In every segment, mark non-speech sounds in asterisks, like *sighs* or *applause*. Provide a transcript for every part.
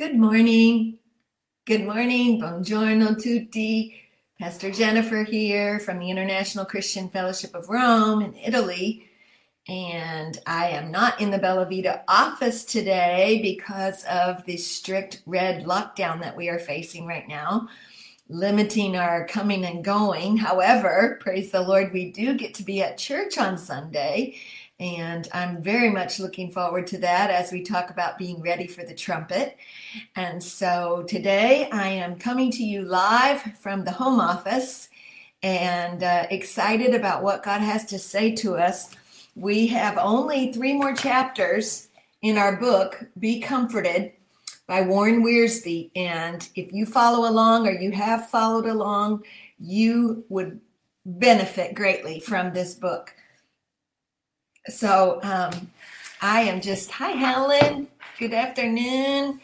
Good morning. Good morning. Buongiorno tutti. Pastor Jennifer here from the International Christian Fellowship of Rome in Italy. And I am not in the Bella Vita office today because of the strict red lockdown that we are facing right now, limiting our coming and going. However, praise the Lord, we do get to be at church on Sunday. And I'm very much looking forward to that as we talk about being ready for the trumpet. And so today I am coming to you live from the home office and uh, excited about what God has to say to us. We have only three more chapters in our book, Be Comforted by Warren Wiersbe. And if you follow along or you have followed along, you would benefit greatly from this book. So um, I am just, hi, Helen. Good afternoon.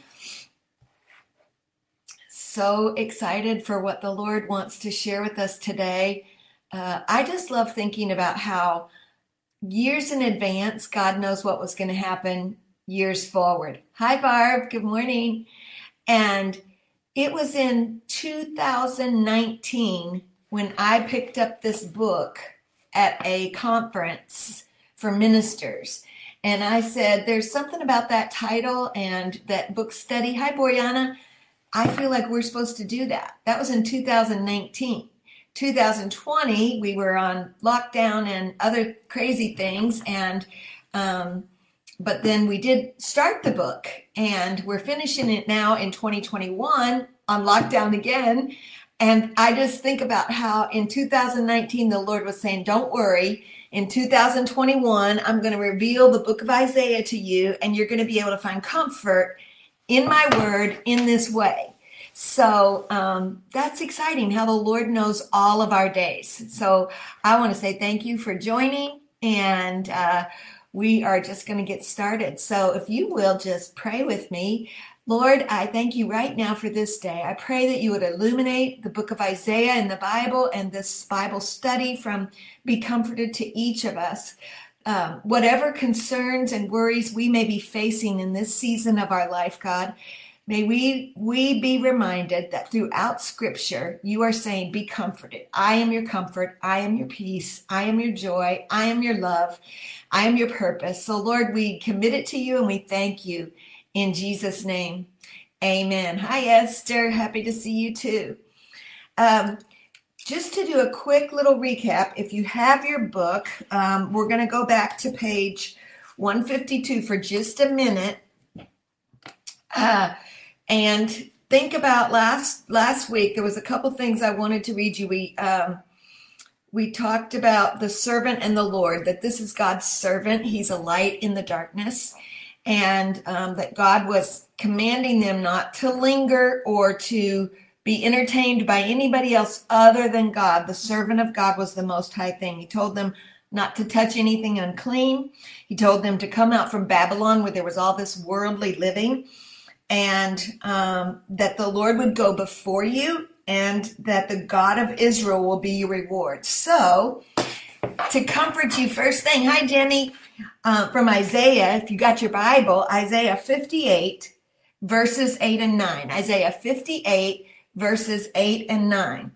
So excited for what the Lord wants to share with us today. Uh, I just love thinking about how years in advance, God knows what was going to happen years forward. Hi, Barb. Good morning. And it was in 2019 when I picked up this book at a conference for ministers. And I said, There's something about that title and that book study. Hi, Boyana. I feel like we're supposed to do that. That was in 2019. 2020, we were on lockdown and other crazy things. And, um, but then we did start the book and we're finishing it now in 2021 on lockdown again. And I just think about how in 2019, the Lord was saying, Don't worry in 2021, I'm going to reveal the book of Isaiah to you, and you're going to be able to find comfort in my word in this way. So um, that's exciting how the Lord knows all of our days. So I want to say thank you for joining, and uh, we are just going to get started. So if you will just pray with me, Lord, I thank you right now for this day. I pray that you would illuminate the book of Isaiah in the Bible and this Bible study from Be Comforted to each of us. Um, whatever concerns and worries we may be facing in this season of our life, God, may we we be reminded that throughout Scripture you are saying, "Be comforted. I am your comfort. I am your peace. I am your joy. I am your love. I am your purpose." So, Lord, we commit it to you and we thank you in Jesus' name. Amen. Hi, Esther. Happy to see you too. Um, just to do a quick little recap, if you have your book, um, we're going to go back to page 152 for just a minute. Uh, and think about last last week. There was a couple things I wanted to read you. We um, we talked about the servant and the Lord. That this is God's servant. He's a light in the darkness and um, that God was commanding them not to linger or to be entertained by anybody else other than God. The servant of God was the most high thing. He told them not to touch anything unclean. He told them to come out from Babylon where there was all this worldly living and um, that the Lord would go before you and that the God of Israel will be your reward. So, to comfort you, first thing, hi Jenny, uh, from Isaiah, if you got your Bible, Isaiah 58, verses 8 and 9. Isaiah 58, verses 8 and 9.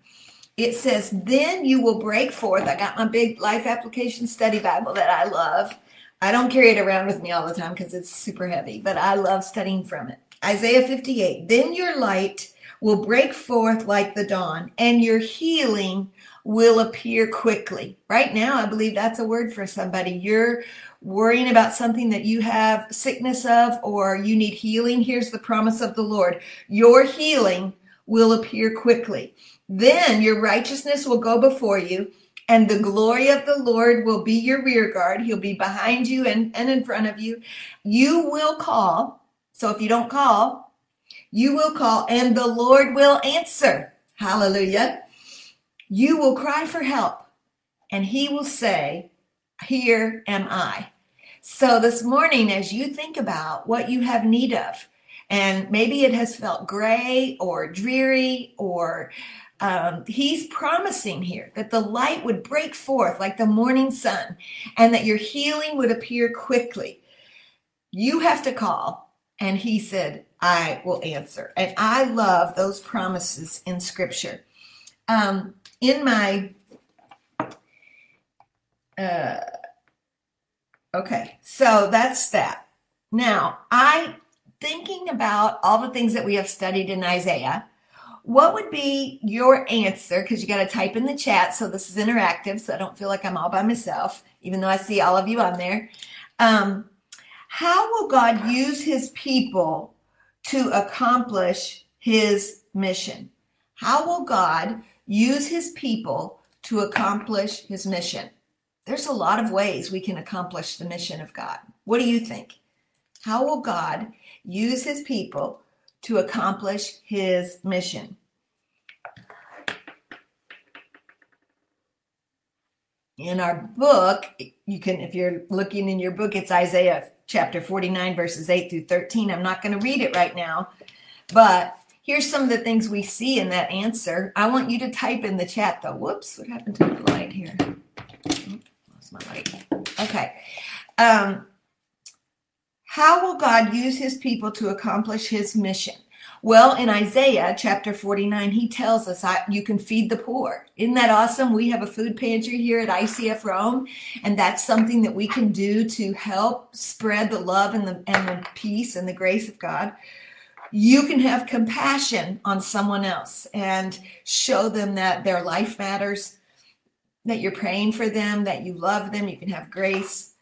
It says, Then you will break forth. I got my big life application study Bible that I love. I don't carry it around with me all the time because it's super heavy, but I love studying from it. Isaiah 58, Then your light will break forth like the dawn, and your healing will appear quickly. Right now, I believe that's a word for somebody. You're worrying about something that you have sickness of or you need healing. Here's the promise of the Lord your healing will appear quickly. Then your righteousness will go before you, and the glory of the Lord will be your rear guard. He'll be behind you and, and in front of you. You will call. So if you don't call, you will call, and the Lord will answer. Hallelujah. You will cry for help, and he will say, Here am I. So this morning, as you think about what you have need of, and maybe it has felt gray or dreary or um, he's promising here that the light would break forth like the morning sun and that your healing would appear quickly. You have to call. And he said, I will answer. And I love those promises in scripture. Um, in my, uh, okay, so that's that. Now, I, thinking about all the things that we have studied in Isaiah, what would be your answer? Because you got to type in the chat. So this is interactive. So I don't feel like I'm all by myself, even though I see all of you on there. Um, how will God use his people to accomplish his mission? How will God use his people to accomplish his mission? There's a lot of ways we can accomplish the mission of God. What do you think? How will God use his people to accomplish his mission? in our book, you can, if you're looking in your book, it's Isaiah chapter 49, verses 8 through 13. I'm not going to read it right now, but here's some of the things we see in that answer. I want you to type in the chat though. Whoops, what happened to the light here? lost my light. Okay. Um, how will God use his people to accomplish his mission? Well, in Isaiah chapter 49, he tells us you can feed the poor. Isn't that awesome? We have a food pantry here at ICF Rome, and that's something that we can do to help spread the love and the, and the peace and the grace of God. You can have compassion on someone else and show them that their life matters, that you're praying for them, that you love them, you can have grace.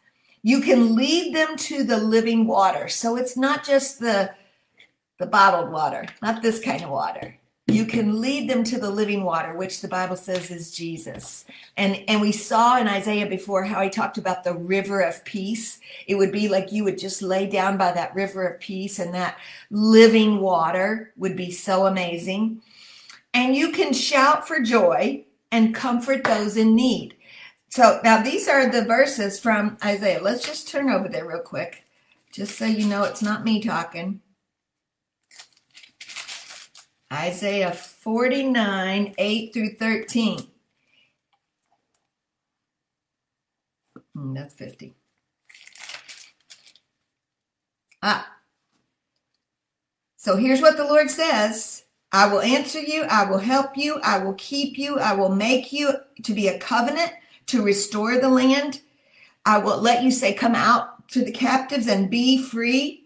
You can lead them to the living water. So it's not just the the bottled water, not this kind of water. You can lead them to the living water, which the Bible says is Jesus. And and we saw in Isaiah before how he talked about the river of peace. It would be like you would just lay down by that river of peace and that living water would be so amazing. And you can shout for joy and comfort those in need. So now these are the verses from Isaiah. Let's just turn over there real quick, just so you know it's not me talking. Isaiah 49, 8 through 13. Mm, that's 50. Ah. So here's what the Lord says I will answer you, I will help you, I will keep you, I will make you to be a covenant to restore the land. I will let you say, Come out to the captives and be free.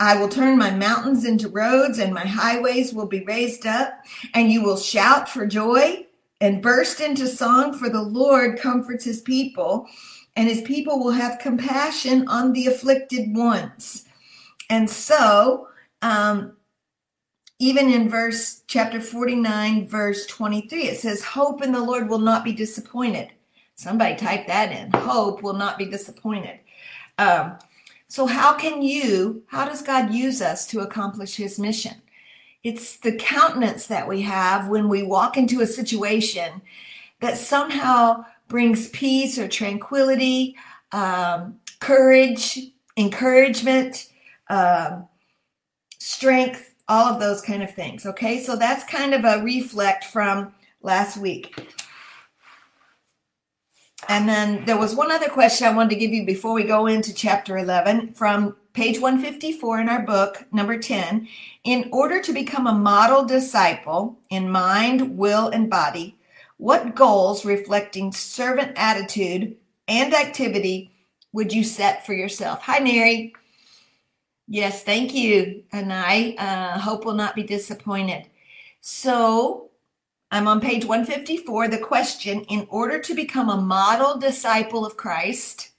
I will turn my mountains into roads and my highways will be raised up, and you will shout for joy and burst into song, for the Lord comforts his people, and his people will have compassion on the afflicted ones. And so, um, even in verse chapter 49, verse 23, it says, Hope in the Lord will not be disappointed. Somebody type that in. Hope will not be disappointed. Um, so, how can you, how does God use us to accomplish his mission? It's the countenance that we have when we walk into a situation that somehow brings peace or tranquility, um, courage, encouragement, um, strength, all of those kind of things. Okay, so that's kind of a reflect from last week. And then there was one other question I wanted to give you before we go into chapter 11 from page 154 in our book, number 10. In order to become a model disciple in mind, will, and body, what goals reflecting servant attitude and activity would you set for yourself? Hi, Mary. Yes, thank you. And I uh, hope will not be disappointed. So, I'm on page 154. The question In order to become a model disciple of Christ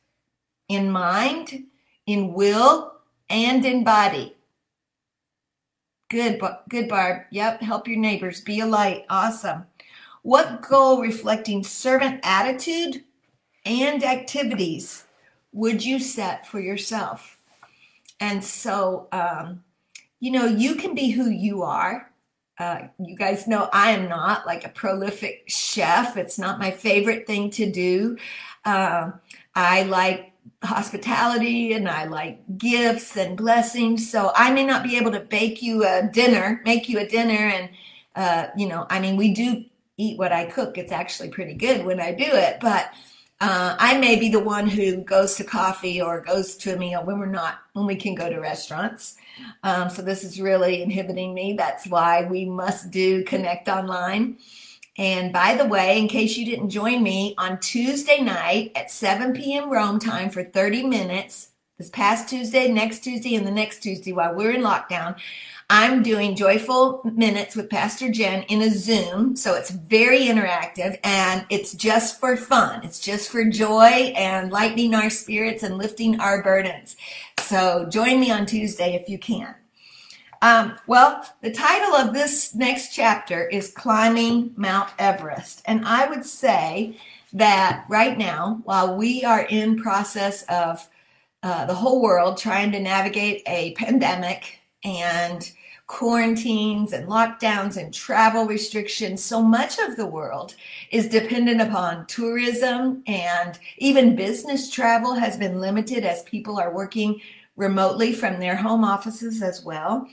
in mind, in will, and in body. Good, good, Barb. Yep, help your neighbors. Be a light. Awesome. What goal reflecting servant attitude and activities would you set for yourself? And so, um, you know, you can be who you are uh, you guys know I am not like a prolific chef. It's not my favorite thing to do. Uh, I like hospitality and I like gifts and blessings. So I may not be able to bake you a dinner, make you a dinner. And, uh, you know, I mean, we do eat what I cook. It's actually pretty good when I do it. But uh, I may be the one who goes to coffee or goes to a meal when we're not, when we can go to restaurants. Um, so this is really inhibiting me. That's why we must do Connect Online. And by the way, in case you didn't join me on Tuesday night at 7 p.m. Rome time for 30 minutes, this past Tuesday, next Tuesday, and the next Tuesday while we're in lockdown, I'm doing Joyful Minutes with Pastor Jen in a Zoom. So it's very interactive and it's just for fun. It's just for joy and lightening our spirits and lifting our burdens. So join me on Tuesday if you can. Um, well, the title of this next chapter is Climbing Mount Everest. And I would say that right now, while we are in process of uh, the whole world trying to navigate a pandemic and quarantines and lockdowns and travel restrictions, so much of the world is dependent upon tourism and even business travel has been limited as people are working remotely from their home offices as well.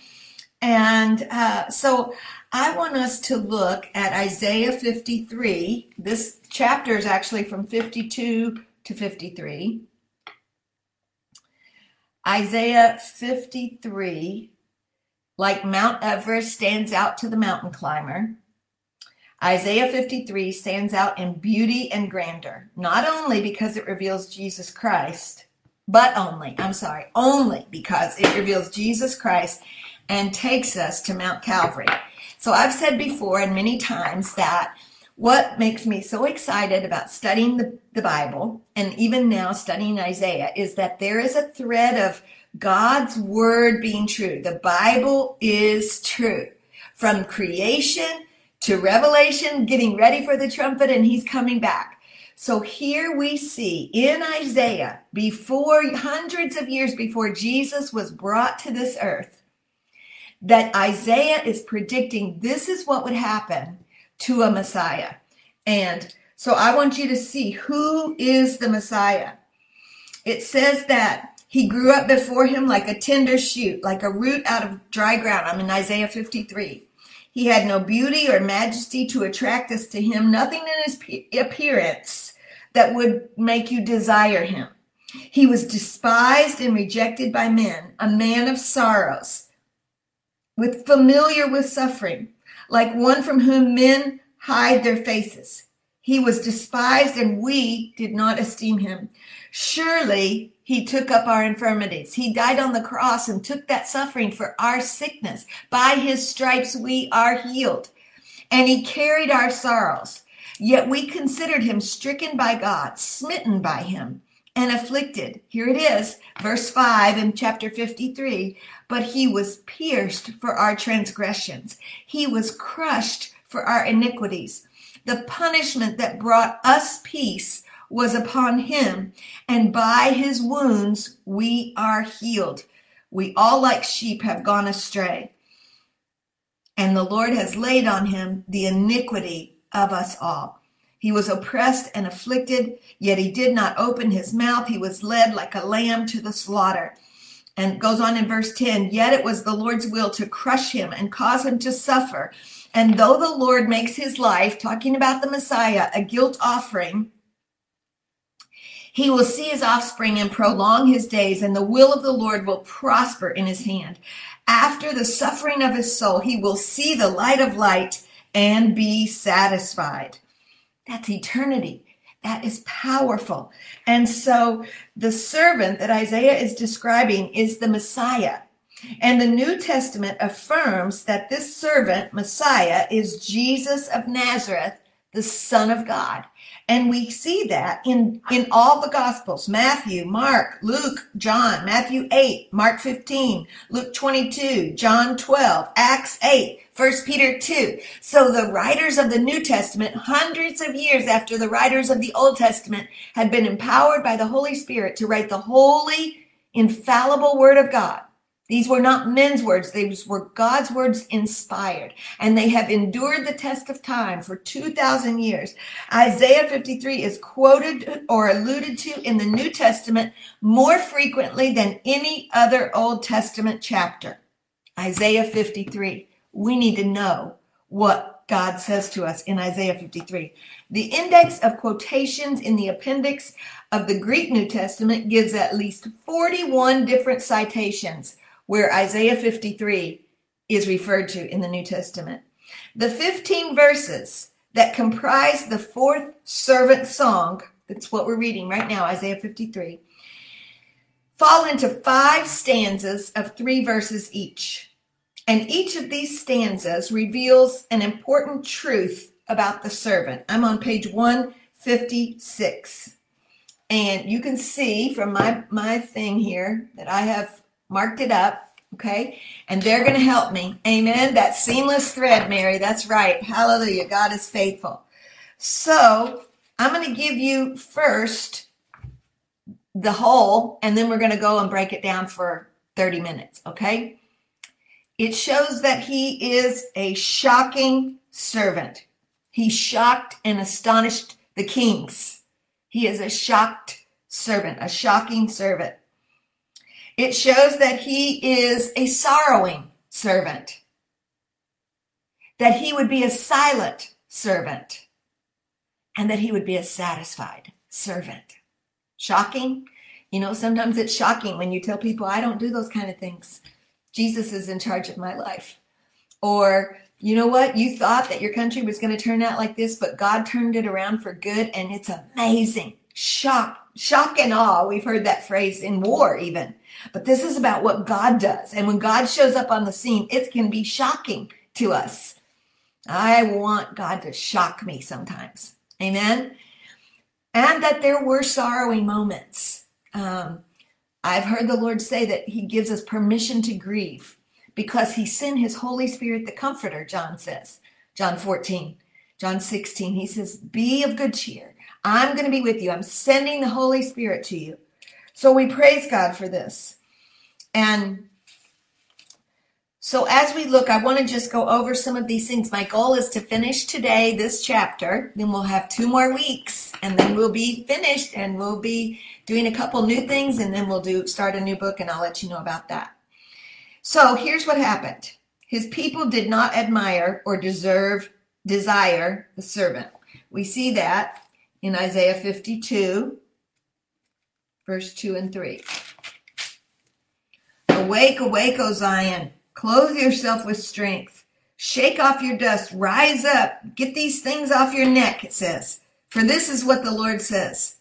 And uh, so I want us to look at Isaiah 53. This chapter is actually from 52 to 53. Isaiah 53 like Mount Everest stands out to the mountain climber, Isaiah 53 stands out in beauty and grandeur, not only because it reveals Jesus Christ, but only, I'm sorry, only because it reveals Jesus Christ and takes us to Mount Calvary. So I've said before and many times that what makes me so excited about studying the, the Bible and even now studying Isaiah is that there is a thread of God's word being true. The Bible is true. From creation to revelation, getting ready for the trumpet, and he's coming back. So here we see in Isaiah, before hundreds of years before Jesus was brought to this earth, that Isaiah is predicting this is what would happen to a Messiah. And so I want you to see who is the Messiah. It says that he grew up before him like a tender shoot, like a root out of dry ground. I'm in Isaiah 53. He had no beauty or majesty to attract us to him, nothing in his appearance that would make you desire him. He was despised and rejected by men, a man of sorrows, with familiar with suffering, like one from whom men hide their faces. He was despised and we did not esteem him. Surely he took up our infirmities. He died on the cross and took that suffering for our sickness. By his stripes we are healed. And he carried our sorrows. Yet we considered him stricken by God, smitten by him, and afflicted. Here it is, verse 5 in chapter 53. But he was pierced for our transgressions, he was crushed for our iniquities. The punishment that brought us peace was upon him, and by his wounds we are healed. We all, like sheep, have gone astray, and the Lord has laid on him the iniquity of us all. He was oppressed and afflicted, yet he did not open his mouth. He was led like a lamb to the slaughter. And goes on in verse 10 Yet it was the Lord's will to crush him and cause him to suffer. And though the Lord makes his life, talking about the Messiah, a guilt offering, he will see his offspring and prolong his days, and the will of the Lord will prosper in his hand. After the suffering of his soul, he will see the light of light and be satisfied. That's eternity. That is powerful. And so the servant that Isaiah is describing is the Messiah. And the New Testament affirms that this servant, Messiah, is Jesus of Nazareth, the Son of God. And we see that in, in all the Gospels Matthew, Mark, Luke, John, Matthew 8, Mark 15, Luke 22, John 12, Acts 8, 1 Peter 2. So the writers of the New Testament, hundreds of years after the writers of the Old Testament, had been empowered by the Holy Spirit to write the holy, infallible Word of God these were not men's words, these were God's words inspired, and they have endured the test of time for 2,000 years. Isaiah 53 is quoted or alluded to in the New Testament more frequently than any other Old Testament chapter. Isaiah 53. We need to know what God says to us in Isaiah 53. The index of quotations in the appendix of the Greek New Testament gives at least 41 different citations where Isaiah 53 is referred to in the New Testament. The 15 verses that comprise the fourth servant song, that's what we're reading right now, Isaiah 53, fall into five stanzas of three verses each. And each of these stanzas reveals an important truth about the servant. I'm on page 156. And you can see from my, my thing here that I have marked it up. Okay. And they're going to help me. Amen. That seamless thread, Mary. That's right. Hallelujah. God is faithful. So I'm going to give you first the whole, and then we're going to go and break it down for 30 minutes. Okay. It shows that he is a shocking servant. He shocked and astonished the kings. He is a shocked servant, a shocking servant. It shows that he is a sorrowing servant, that he would be a silent servant, and that he would be a satisfied servant. Shocking? You know, sometimes it's shocking when you tell people, I don't do those kind of things. Jesus is in charge of my life. Or, you know what? You thought that your country was going to turn out like this, but God turned it around for good, and it's amazing. Shock, shock and awe. We've heard that phrase in war, even. But this is about what God does. And when God shows up on the scene, it can be shocking to us. I want God to shock me sometimes. Amen. And that there were sorrowing moments. Um, I've heard the Lord say that He gives us permission to grieve because He sent His Holy Spirit, the Comforter, John says. John 14, John 16, He says, Be of good cheer. I'm going to be with you. I'm sending the Holy Spirit to you. So we praise God for this. And so as we look, I want to just go over some of these things. My goal is to finish today this chapter. Then we'll have two more weeks and then we'll be finished and we'll be doing a couple new things and then we'll do start a new book and I'll let you know about that. So here's what happened. His people did not admire or deserve desire the servant. We see that in Isaiah 52 verse 2 and 3. Awake, awake, O Zion Clothe yourself with strength. Shake off your dust. Rise up. Get these things off your neck, it says. For this is what the Lord says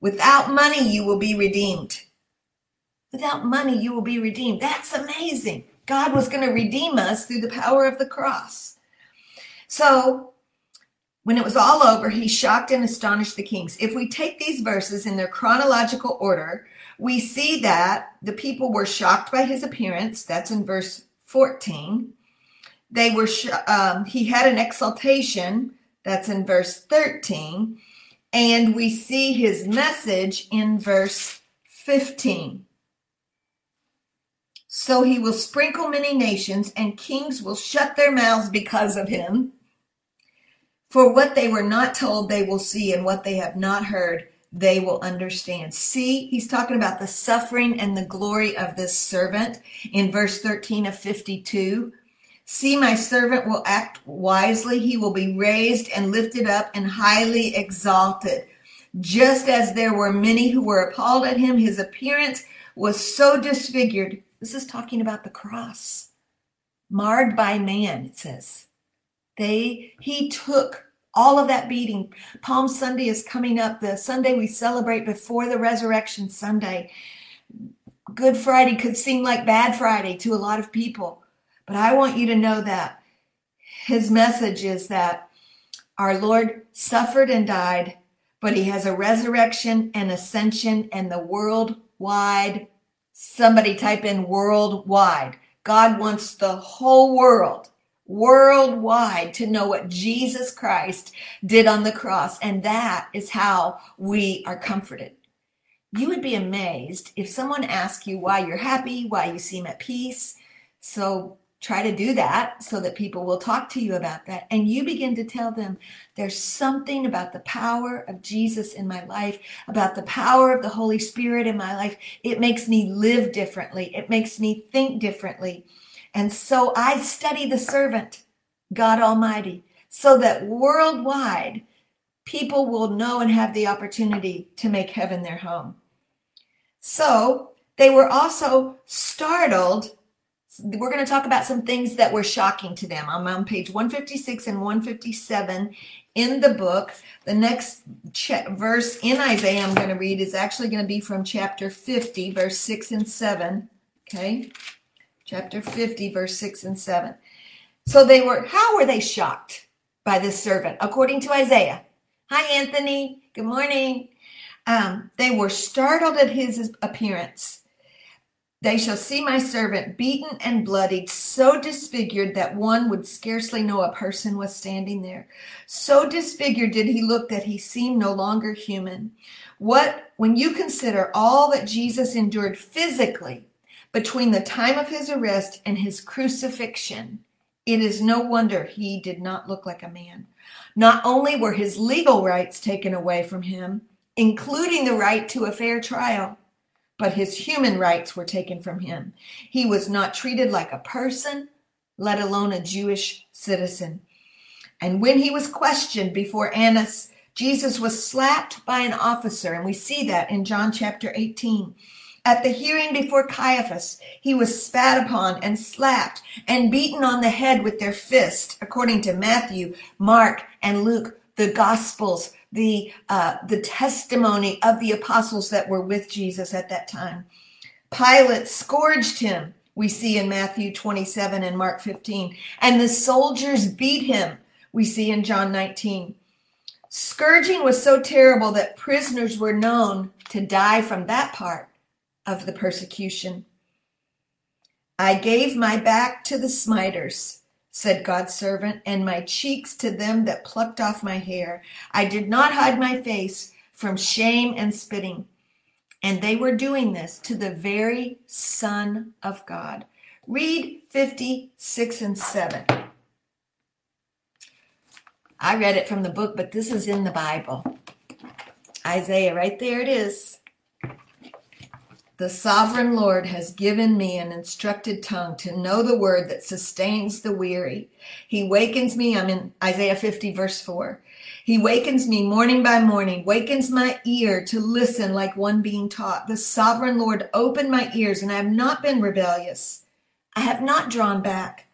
Without money, you will be redeemed. Without money, you will be redeemed. That's amazing. God was going to redeem us through the power of the cross. So, when it was all over, he shocked and astonished the kings. If we take these verses in their chronological order, we see that the people were shocked by his appearance. That's in verse 14. They were, um, he had an exaltation. That's in verse 13. And we see his message in verse 15. So he will sprinkle many nations, and kings will shut their mouths because of him. For what they were not told, they will see, and what they have not heard, they will understand. See, he's talking about the suffering and the glory of this servant in verse 13 of 52. See, my servant will act wisely. He will be raised and lifted up and highly exalted. Just as there were many who were appalled at him, his appearance was so disfigured. This is talking about the cross, marred by man, it says. They, he took all of that beating. Palm Sunday is coming up, the Sunday we celebrate before the resurrection Sunday. Good Friday could seem like Bad Friday to a lot of people, but I want you to know that his message is that our Lord suffered and died, but he has a resurrection and ascension and the worldwide. Somebody type in worldwide. God wants the whole world worldwide to know what Jesus Christ did on the cross. And that is how we are comforted. You would be amazed if someone asked you why you're happy, why you seem at peace. So try to do that so that people will talk to you about that. And you begin to tell them there's something about the power of Jesus in my life, about the power of the Holy Spirit in my life. It makes me live differently, it makes me think differently. And so I study the servant. God Almighty, so that worldwide people will know and have the opportunity to make heaven their home. So they were also startled. We're going to talk about some things that were shocking to them. I'm on page 156 and 157 in the book. The next verse in Isaiah I'm going to read is actually going to be from chapter 50, verse 6 and 7. Okay? Chapter 50, verse 6 and 7. So they were, how were they shocked by this servant? According to Isaiah. Hi, Anthony. Good morning. Um, they were startled at his appearance. They shall see my servant beaten and bloodied, so disfigured that one would scarcely know a person was standing there. So disfigured did he look that he seemed no longer human. What, when you consider all that Jesus endured physically between the time of his arrest and his crucifixion, it is no wonder he did not look like a man. Not only were his legal rights taken away from him, including the right to a fair trial, but his human rights were taken from him. He was not treated like a person, let alone a Jewish citizen. And when he was questioned before Annas, Jesus was slapped by an officer, and we see that in John chapter 18. At the hearing before Caiaphas, he was spat upon and slapped and beaten on the head with their fist, according to Matthew, Mark, and Luke, the Gospels the uh, the testimony of the apostles that were with Jesus at that time. Pilate scourged him. We see in Matthew 27 and Mark 15. And the soldiers beat him. We see in John 19. Scourging was so terrible that prisoners were known to die from that part of the persecution. I gave my back to the smiters said God's servant, and my cheeks to them that plucked off my hair. I did not hide my face from shame and spitting. And they were doing this to the very Son of God. Read 56 and 7. I read it from the book, but this is in the Bible. Isaiah, right there it is. The sovereign Lord has given me an instructed tongue to know the word that sustains the weary. He wakens me, I'm in Isaiah 50, verse 4. He wakens me morning by morning, wakens my ear to listen like one being taught. The sovereign Lord opened my ears, and I have not been rebellious. I have not drawn back.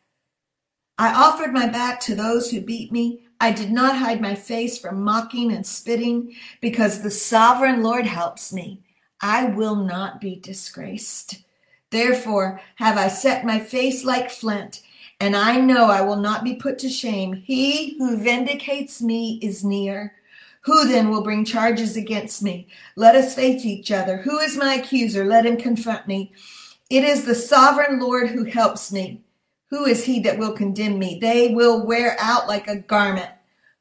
I offered my back to those who beat me. I did not hide my face from mocking and spitting, because the sovereign Lord helps me. I will not be disgraced. Therefore have I set my face like flint, and I know I will not be put to shame. He who vindicates me is near. Who then will bring charges against me? Let us face each other. Who is my accuser? Let him confront me. It is the sovereign Lord who helps me. Who is he that will condemn me? They will wear out like a garment.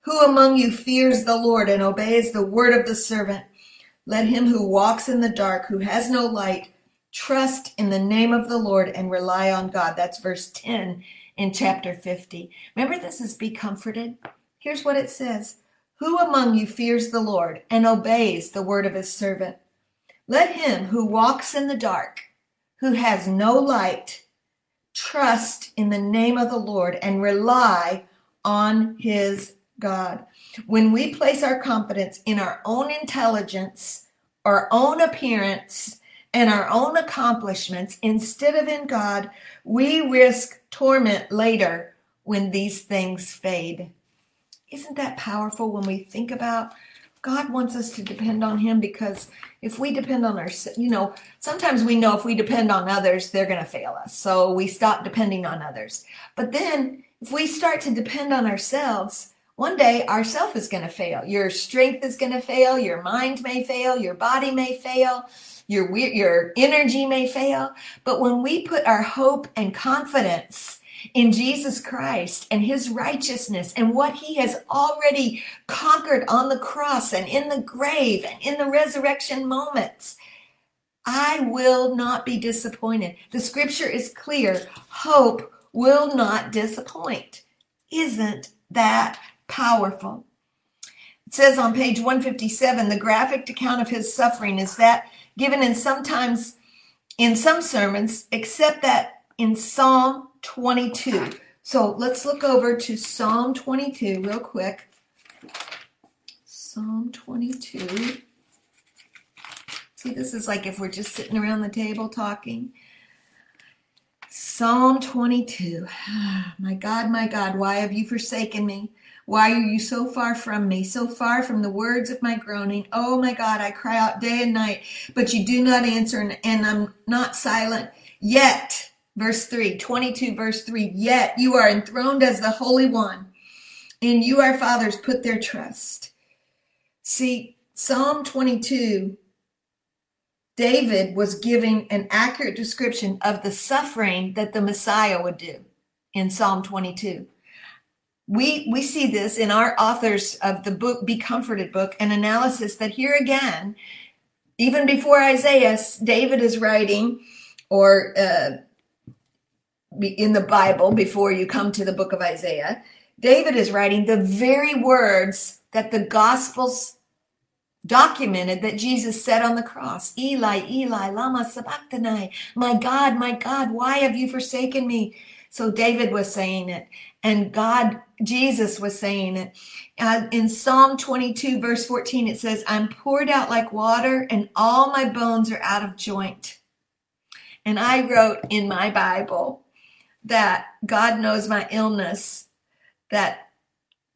Who among you fears the Lord and obeys the word of the servant? Let him who walks in the dark, who has no light, trust in the name of the Lord and rely on God. That's verse 10 in chapter 50. Remember, this is be comforted. Here's what it says Who among you fears the Lord and obeys the word of his servant? Let him who walks in the dark, who has no light, trust in the name of the Lord and rely on his God. When we place our confidence in our own intelligence, our own appearance, and our own accomplishments instead of in God, we risk torment later when these things fade. Isn't that powerful when we think about God wants us to depend on Him because if we depend on our, you know, sometimes we know if we depend on others, they're going to fail us. So we stop depending on others. But then if we start to depend on ourselves, one day our self is going to fail. Your strength is going to fail. Your mind may fail. Your body may fail. Your, your energy may fail. But when we put our hope and confidence in Jesus Christ and his righteousness and what he has already conquered on the cross and in the grave and in the resurrection moments, I will not be disappointed. The scripture is clear. Hope will not disappoint. Isn't that powerful. It says on page 157 the graphic account of his suffering is that given in sometimes in some sermons, except that in Psalm 22, So let's look over to Psalm 22 real quick. Psalm 22. See, this is like if we're just sitting around the table talking. Psalm 22. *sighs* My God, my God, why have you forsaken me? Why are you so far from me, so far from the words of my groaning? Oh my God, I cry out day and night, but you do not answer, and, and I'm not silent. Yet, verse 3, 22, verse 3, yet you are enthroned as the Holy One. and you our fathers put their trust. See, Psalm 22 David was giving an accurate description of the suffering that the Messiah would do in Psalm 22. We, we see this in our authors of the book, Be Comforted book, an analysis that here again, even before Isaiah, David is writing, or uh, in the Bible, before you come to the book of Isaiah, David is writing the very words that the Gospels documented that Jesus said on the cross, Eli, Eli, Lama Sabachthani, my God, my God, why have you forsaken me? So David was saying it, and God, Jesus was saying it. Uh, in Psalm 22, verse 14, it says, I'm poured out like water, and all my bones are out of joint. And I wrote in my Bible that God knows my illness, that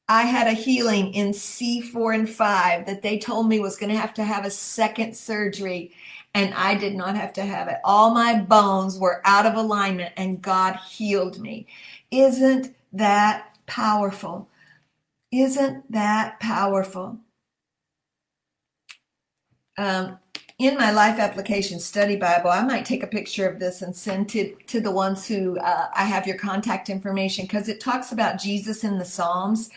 I had a healing in C4 and 5 that they told me was going to have to have a second surgery, and I did not have to have it. All my bones were out of alignment, and God healed me. Isn't that powerful? Isn't that powerful? Um, in my life application study Bible, I might take a picture of this and send to, to the ones who uh, I have your contact information because it talks about Jesus in the Psalms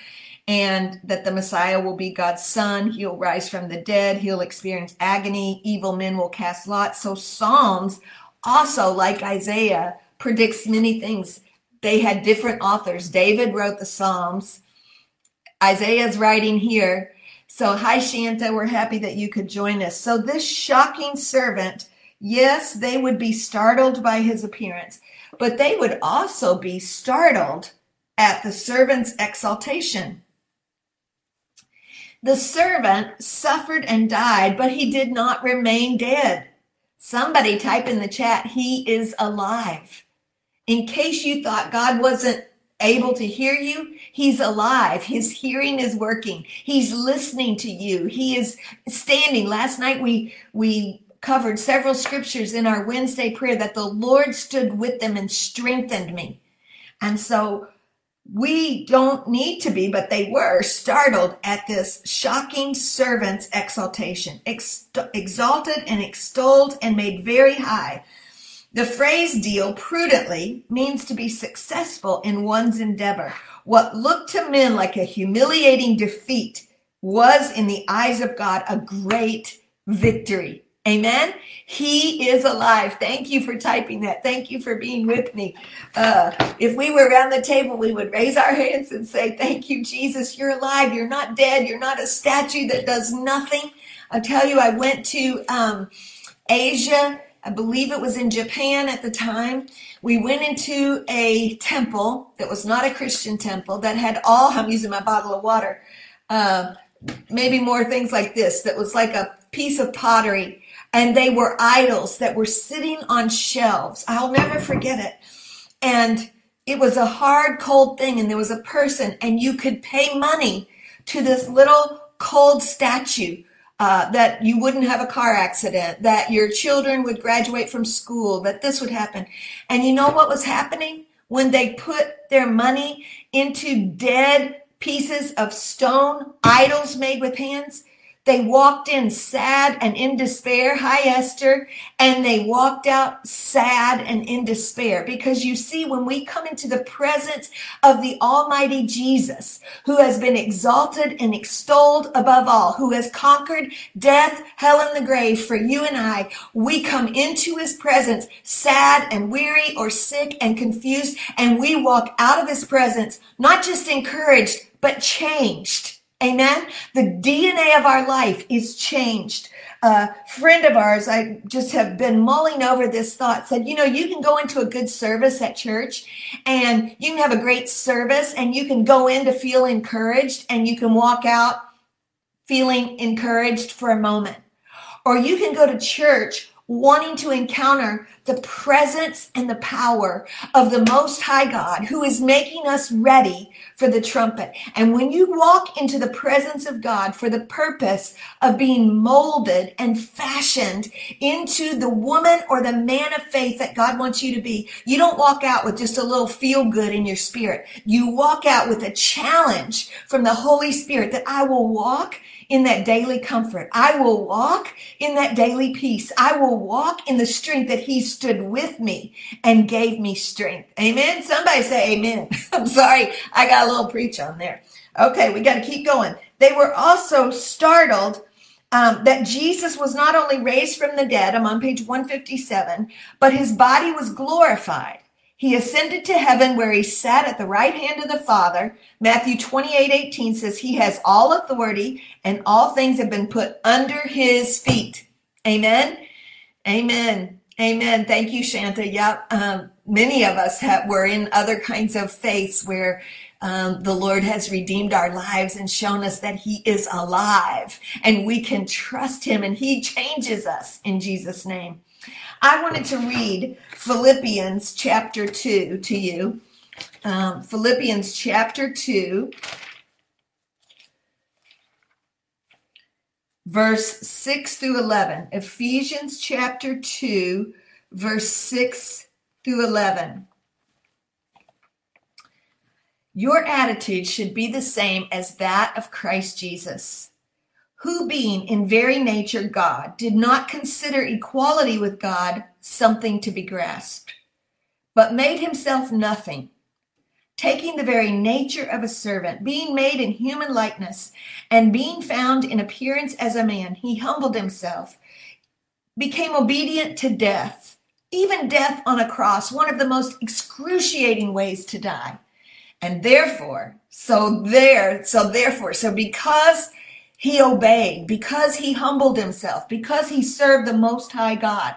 and that the Messiah will be God's son. He'll rise from the dead. He'll experience agony. Evil men will cast lots. So Psalms also, like Isaiah, predicts many things. They had different authors. David wrote the Psalms. Isaiah's writing here. So, hi, Shanta. We're happy that you could join us. So, this shocking servant, yes, they would be startled by his appearance, but they would also be startled at the servant's exaltation. The servant suffered and died, but he did not remain dead. Somebody type in the chat, he is alive. In case you thought God wasn't able to hear you, he's alive. His hearing is working. He's listening to you. He is standing. Last night we we covered several scriptures in our Wednesday prayer that the Lord stood with them and strengthened me. And so we don't need to be, but they were startled at this shocking servant's exaltation, ex- exalted and extolled and made very high the phrase deal prudently means to be successful in one's endeavor. What looked to men like a humiliating defeat was in the eyes of God a great victory. Amen. He is alive. Thank you for typing that. Thank you for being with me. Uh, if we were around the table, we would raise our hands and say, Thank you, Jesus. You're alive. You're not dead. You're not a statue that does nothing. I tell you, I went to um, Asia I believe it was in Japan at the time. We went into a temple that was not a Christian temple that had all, I'm using my bottle of water, uh, maybe more things like this, that was like a piece of pottery. And they were idols that were sitting on shelves. I'll never forget it. And it was a hard, cold thing. And there was a person, and you could pay money to this little cold statue uh, that you wouldn't have a car accident, that your children would graduate from school, that this would happen. And you know what was happening? When they put their money into dead pieces of stone, idols made with hands, they walked in sad and in despair. Hi, Esther. And they walked out sad and in despair. Because you see, when we come into the presence of the Almighty Jesus, who has been exalted and extolled above all, who has conquered death, hell, and the grave for you and I, we come into his presence sad and weary or sick and confused. And we walk out of his presence, not just encouraged, but changed Amen. The DNA of our life is changed. A friend of ours, I just have been mulling over this thought, said, you know, you can go into a good service at church and you can have a great service and you can go in to feel encouraged and you can walk out feeling encouraged for a moment. Or you can go to church wanting to encounter the presence and the power of the Most High God who is making us ready for the trumpet. And when you walk into the presence of God for the purpose of being molded and fashioned into the woman or the man of faith that God wants you to be, you don't walk out with just a little feel good in your spirit. You walk out with a challenge from the Holy Spirit that I will walk in that daily comfort. I will walk in that daily peace. I will walk in the strength that he stood with me and gave me strength. Amen. Somebody say amen. *laughs* I'm sorry. I got a little preach on there. Okay. We got to keep going. They were also startled um, that Jesus was not only raised from the dead, I'm on page 157, but his body was glorified. He ascended to heaven where he sat at the right hand of the Father. Matthew 28 18 says, He has all authority and all things have been put under his feet. Amen. Amen. Amen. Thank you, Shanta. Yep. Um, many of us have, were in other kinds of faiths where um, the Lord has redeemed our lives and shown us that He is alive and we can trust Him and He changes us in Jesus' name. I wanted to read Philippians chapter 2 to you. Um, Philippians chapter 2, verse 6 through 11. Ephesians chapter 2, verse 6 through 11. Your attitude should be the same as that of Christ Jesus who being in very nature God, did not consider equality with God something to be grasped, but made himself nothing, taking the very nature of a servant, being made in human likeness, and being found in appearance as a man, he humbled himself, became obedient to death, even death on a cross, one of the most excruciating ways to die. And therefore, so there, so therefore, so because he obeyed because he humbled himself, because he served the Most High God.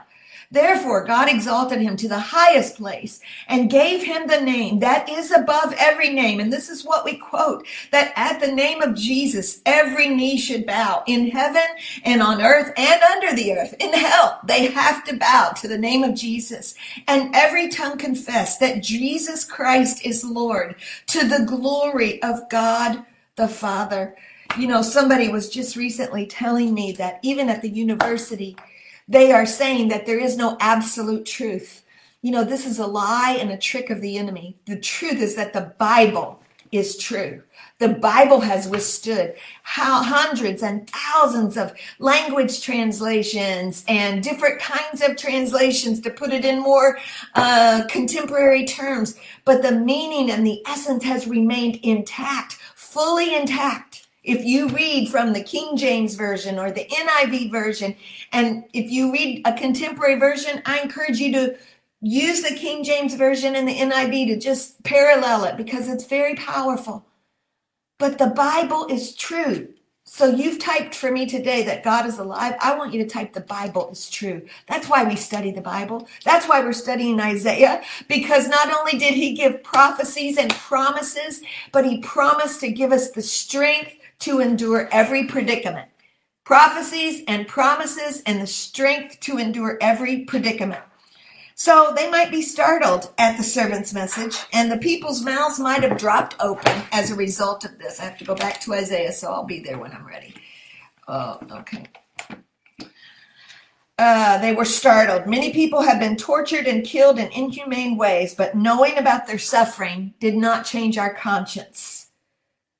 Therefore, God exalted him to the highest place and gave him the name that is above every name. And this is what we quote that at the name of Jesus, every knee should bow in heaven and on earth and under the earth. In hell, they have to bow to the name of Jesus. And every tongue confess that Jesus Christ is Lord to the glory of God the Father. You know, somebody was just recently telling me that even at the university, they are saying that there is no absolute truth. You know, this is a lie and a trick of the enemy. The truth is that the Bible is true. The Bible has withstood how hundreds and thousands of language translations and different kinds of translations to put it in more uh, contemporary terms. But the meaning and the essence has remained intact, fully intact. If you read from the King James Version or the NIV version, and if you read a contemporary version, I encourage you to use the King James Version and the NIV to just parallel it because it's very powerful. But the Bible is true. So you've typed for me today that God is alive. I want you to type the Bible is true. That's why we study the Bible. That's why we're studying Isaiah because not only did he give prophecies and promises, but he promised to give us the strength to endure every predicament, prophecies and promises, and the strength to endure every predicament. So they might be startled at the servant's message, and the people's mouths might have dropped open as a result of this. I have to go back to Isaiah, so I'll be there when I'm ready. Oh, okay. Uh, they were startled. Many people have been tortured and killed in inhumane ways, but knowing about their suffering did not change our conscience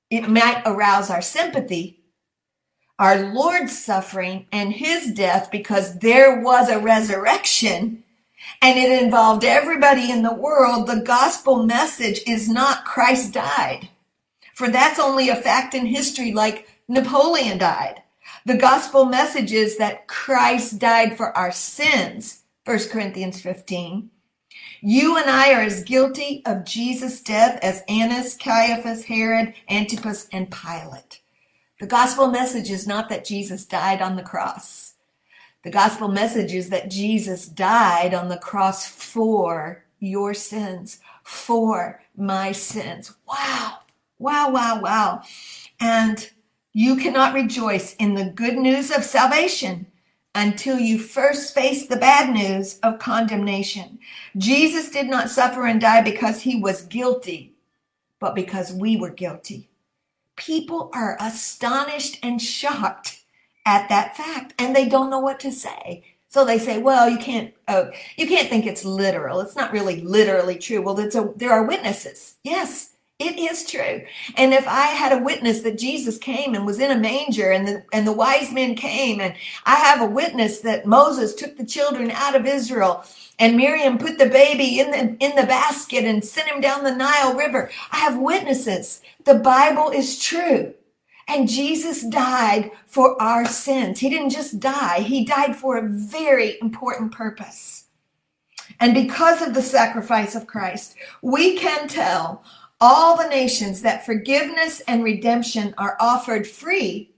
it might arouse our sympathy, our Lord's suffering and his death, because there was a resurrection and it involved everybody in the world. The gospel message is not Christ died, for that's only a fact in history, like Napoleon died. The gospel message is that Christ died for our sins, 1 Corinthians 15 you and I are as guilty of Jesus' death as Annas, Caiaphas, Herod, Antipas, and Pilate. The gospel message is not that Jesus died on the cross. The gospel message is that Jesus died on the cross for your sins, for my sins. Wow, wow, wow, wow. And you cannot rejoice in the good news of salvation until you first face the bad news of condemnation. Jesus did not suffer and die because he was guilty, but because we were guilty. People are astonished and shocked at that fact and they don't know what to say. So they say well you can't uh, you can't think it's literal. It's not really literally true. Well it's a, there are witnesses. Yes it is true and if i had a witness that jesus came and was in a manger and the and the wise men came and i have a witness that moses took the children out of israel and miriam put the baby in the in the basket and sent him down the nile river i have witnesses the bible is true and Jesus died for our sins. He didn't just die, He died for a very important purpose. And because of the sacrifice of Christ, we can tell all the nations that forgiveness and redemption are offered free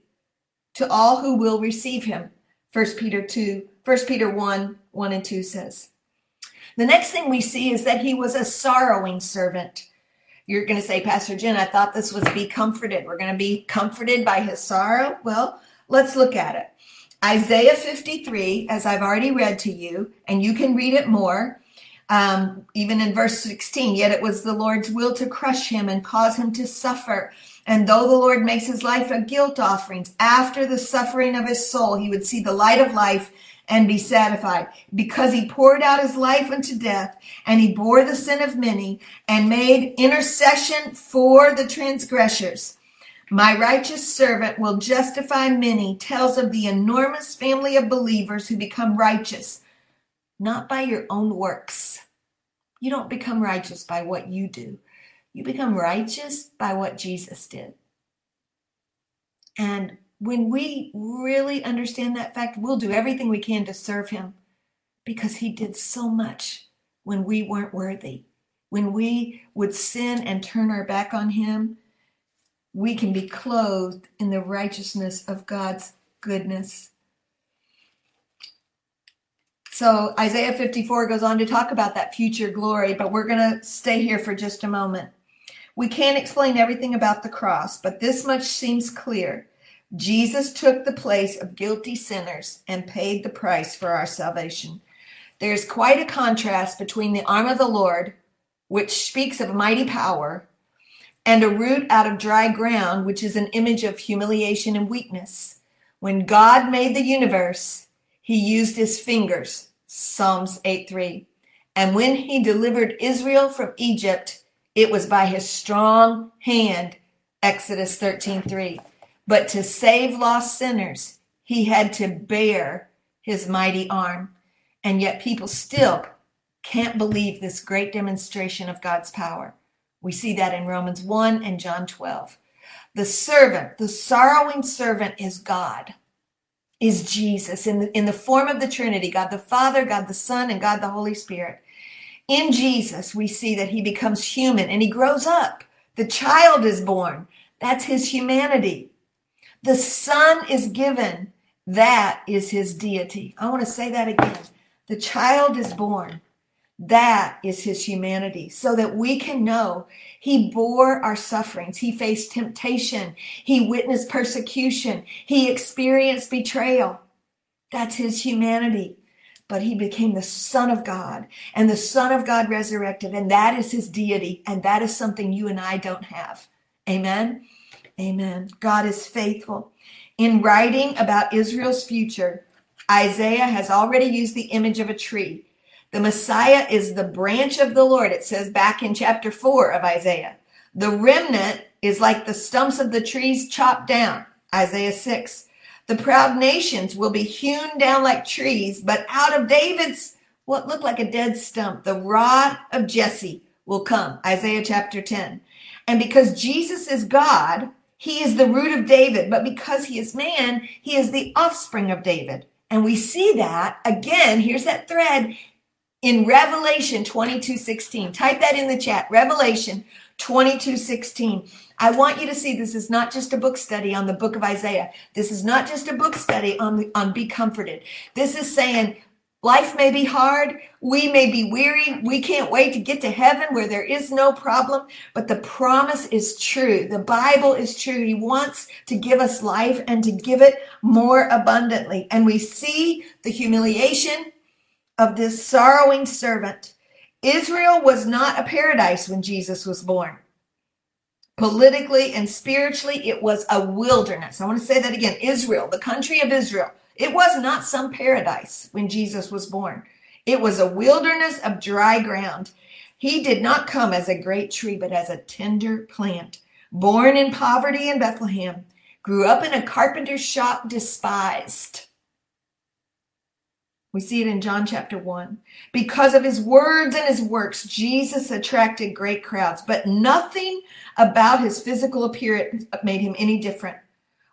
to all who will receive him. 1 Peter 2, 1 Peter 1, 1 and 2 says. The next thing we see is that he was a sorrowing servant. You're going to say, Pastor Jen, I thought this was be comforted. We're going to be comforted by his sorrow. Well, let's look at it. Isaiah 53, as I've already read to you, and you can read it more, um, even in verse 16. Yet it was the Lord's will to crush him and cause him to suffer. And though the Lord makes his life a guilt offering, after the suffering of his soul, he would see the light of life and be satisfied because he poured out his life unto death and he bore the sin of many and made intercession for the transgressors. My righteous servant will justify many, tells of the enormous family of believers who become righteous, not by your own works. You don't become righteous by what you do. You become righteous by what Jesus did. And when we really understand that fact, we'll do everything we can to serve him because he did so much when we weren't worthy. When we would sin and turn our back on him, we can be clothed in the righteousness of God's goodness. So Isaiah 54 goes on to talk about that future glory, but we're going to stay here for just a moment. We can't explain everything about the cross, but this much seems clear. Jesus took the place of guilty sinners and paid the price for our salvation. There's quite a contrast between the arm of the Lord, which speaks of mighty power, and a root out of dry ground, which is an image of humiliation and weakness. When God made the universe, he used his fingers, Psalms 8 3. And when he delivered Israel from Egypt, it was by his strong hand, Exodus 13 3. But to save lost sinners, he had to bear his mighty arm. And yet people still can't believe this great demonstration of God's power. We see that in Romans 1 and John 12. The servant, the sorrowing servant is God, is Jesus in the, in the form of the Trinity God the Father, God the Son, and God the Holy Spirit. In Jesus, we see that he becomes human and he grows up. The child is born. That's his humanity. The Son is given. That is his deity. I want to say that again. The child is born. That is his humanity, so that we can know he bore our sufferings. He faced temptation. He witnessed persecution. He experienced betrayal. That's his humanity. But he became the Son of God, and the Son of God resurrected, and that is his deity, and that is something you and I don't have. Amen. Amen. God is faithful. In writing about Israel's future, Isaiah has already used the image of a tree. The Messiah is the branch of the Lord, it says back in chapter 4 of Isaiah. The remnant is like the stumps of the trees chopped down, Isaiah 6. The proud nations will be hewn down like trees, but out of David's what looked like a dead stump, the rod of Jesse will come, Isaiah chapter 10. And because Jesus is God, he is the root of David, but because he is man, he is the offspring of David. And we see that again, here's that thread in Revelation 22 16. Type that in the chat. Revelation 22 16. I want you to see this is not just a book study on the book of Isaiah. This is not just a book study on, the, on Be Comforted. This is saying life may be hard. We may be weary. We can't wait to get to heaven where there is no problem. But the promise is true. The Bible is true. He wants to give us life and to give it more abundantly. And we see the humiliation of this sorrowing servant Israel was not a paradise when Jesus was born. Politically and spiritually, it was a wilderness. I want to say that again Israel, the country of Israel, it was not some paradise when Jesus was born. It was a wilderness of dry ground. He did not come as a great tree, but as a tender plant, born in poverty in Bethlehem, grew up in a carpenter's shop, despised we see it in John chapter 1. Because of his words and his works, Jesus attracted great crowds, but nothing about his physical appearance made him any different.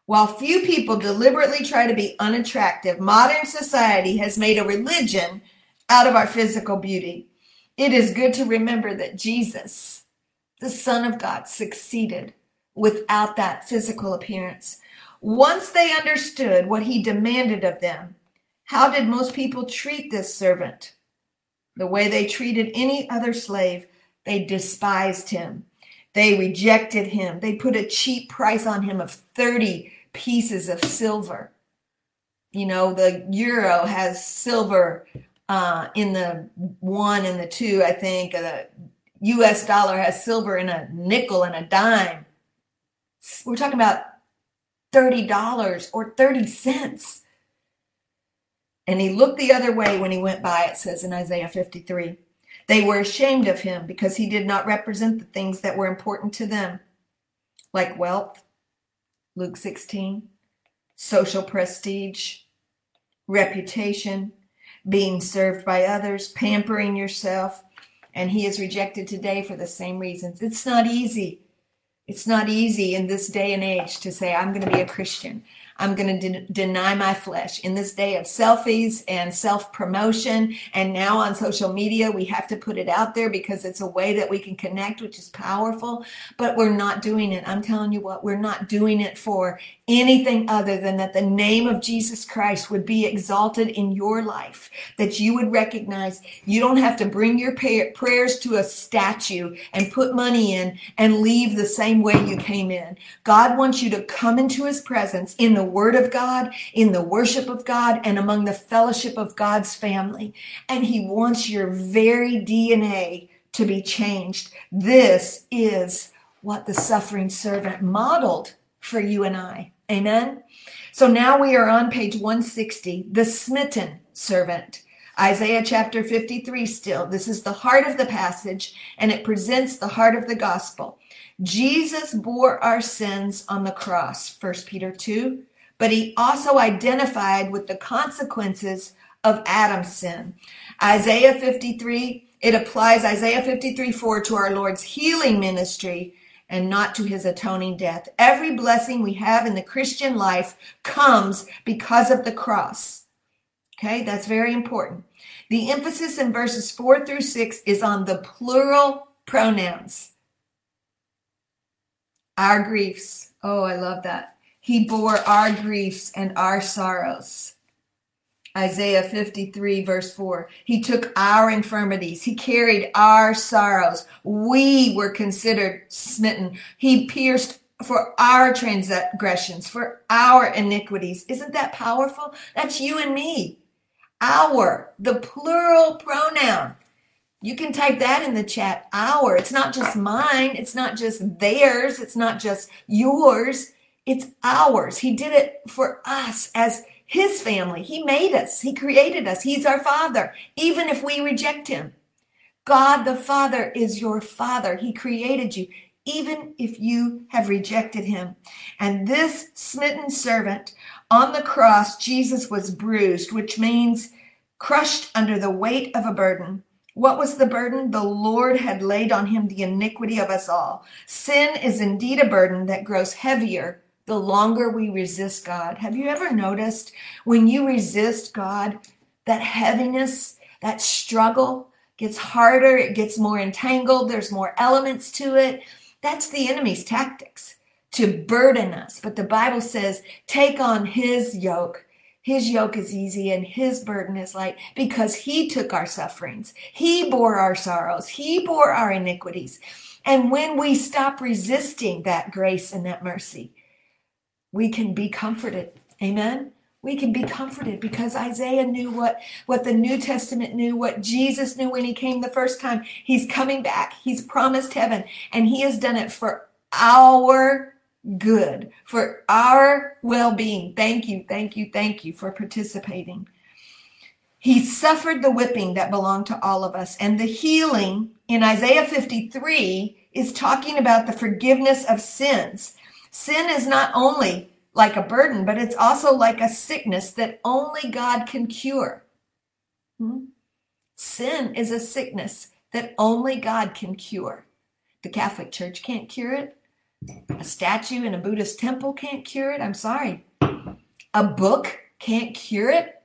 While few people deliberately try to be unattractive, modern society has made a religion out of our physical beauty. It is good to remember that Jesus, the Son of God, succeeded without that physical appearance. Once they understood what he demanded of them, how did most people treat this servant? The way they treated any other slave. They despised him. They rejected him. They put a cheap price on him of 30 pieces of silver. You know, the euro has silver uh, in the one and the two, I think. The US dollar has silver in a nickel and a dime. We're talking about $30 or 30 cents. And he looked the other way when he went by, it says in Isaiah 53. They were ashamed of him because he did not represent the things that were important to them, like wealth, Luke 16, social prestige, reputation, being served by others, pampering yourself. And he is rejected today for the same reasons. It's not easy. It's not easy in this day and age to say, I'm going to be a Christian. I'm going to de- deny my flesh. In this day of selfies and self promotion, and now on social media, we have to put it out there because it's a way that we can connect, which is powerful. But we're not doing it. I'm telling you what, we're not doing it for anything other than that the name of Jesus Christ would be exalted in your life, that you would recognize you don't have to bring your prayers to a statue and put money in and leave the same way you came in. God wants you to come into his presence in the word of God, in the worship of God, and among the fellowship of God's family. And he wants your very DNA to be changed. This is what the suffering servant modeled for you and I. Amen. So now we are on page 160, the smitten servant. Isaiah chapter 53 still. This is the heart of the passage and it presents the heart of the gospel. Jesus bore our sins on the cross, 1 Peter 2, but he also identified with the consequences of Adam's sin. Isaiah 53, it applies Isaiah 53 4 to our Lord's healing ministry and not to his atoning death. Every blessing we have in the Christian life comes because of the cross. Okay, that's very important. The emphasis in verses 4 through 6 is on the plural pronouns. Our griefs. Oh, I love that. He bore our griefs and our sorrows. Isaiah 53, verse 4. He took our infirmities. He carried our sorrows. We were considered smitten. He pierced for our transgressions, for our iniquities. Isn't that powerful? That's you and me. Our, the plural pronoun. You can type that in the chat. Our. It's not just mine. It's not just theirs. It's not just yours. It's ours. He did it for us as his family. He made us. He created us. He's our father, even if we reject him. God the Father is your father. He created you, even if you have rejected him. And this smitten servant on the cross, Jesus was bruised, which means crushed under the weight of a burden. What was the burden? The Lord had laid on him the iniquity of us all. Sin is indeed a burden that grows heavier the longer we resist God. Have you ever noticed when you resist God, that heaviness, that struggle, gets harder, it gets more entangled, there's more elements to it. That's the enemy's tactics to burden us. But the Bible says, take on his yoke. His yoke is easy and his burden is light because he took our sufferings. He bore our sorrows. He bore our iniquities. And when we stop resisting that grace and that mercy, we can be comforted. Amen we can be comforted because Isaiah knew what, what the New Testament knew, what Jesus knew when he came the first time. He's coming back. He's promised heaven and he has done it for our good, for our well-being. Thank you, thank you, thank you for participating. He suffered the whipping that belonged to all of us and the healing in Isaiah 53 is talking about the forgiveness of sins. Sin is not only like a burden, but it's also like a sickness that only God can cure. Hmm? Sin is a sickness that only God can cure. The Catholic Church can't cure it. A statue in a Buddhist temple can't cure it. I'm sorry. A book can't cure it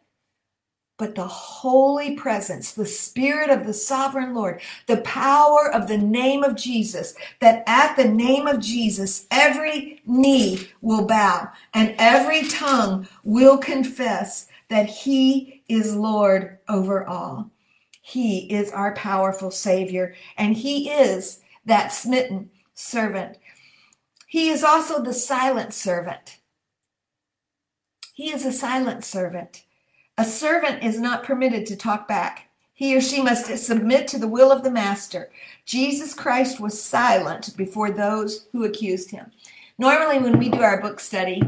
but the holy presence, the spirit of the sovereign Lord, the power of the name of Jesus, that at the name of Jesus, every knee will bow and every tongue will confess that he is Lord over all. He is our powerful Savior, and he is that smitten servant. He is also the silent servant. He is a silent servant. A servant is not permitted to talk back. He or she must submit to the will of the master. Jesus Christ was silent before those who accused him. Normally, when we do our book study,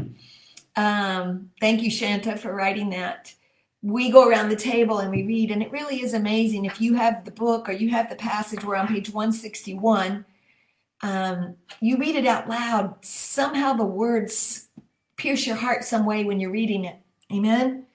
um, thank you, Shanta, for writing that. We go around the table and we read, and it really is amazing. If you have the book or you have the passage, we're on page 161. Um, you read it out loud. Somehow the words pierce your heart some way when you're reading it. Amen.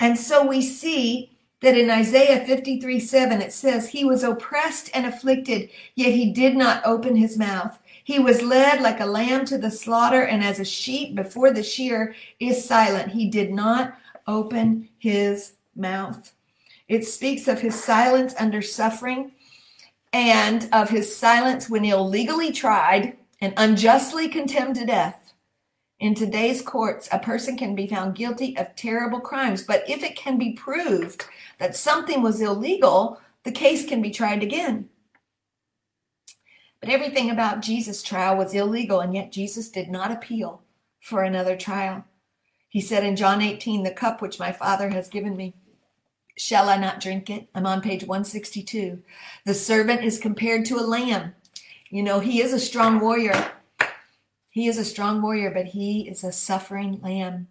And so we see that in Isaiah 53 7, it says, He was oppressed and afflicted, yet he did not open his mouth. He was led like a lamb to the slaughter, and as a sheep before the shear is silent, he did not open his mouth. It speaks of his silence under suffering and of his silence when illegally tried and unjustly condemned to death. In today's courts, a person can be found guilty of terrible crimes, but if it can be proved that something was illegal, the case can be tried again. But everything about Jesus' trial was illegal, and yet Jesus did not appeal for another trial. He said in John 18, The cup which my Father has given me, shall I not drink it? I'm on page 162. The servant is compared to a lamb. You know, he is a strong warrior, he is a strong warrior, but he is a suffering lamb,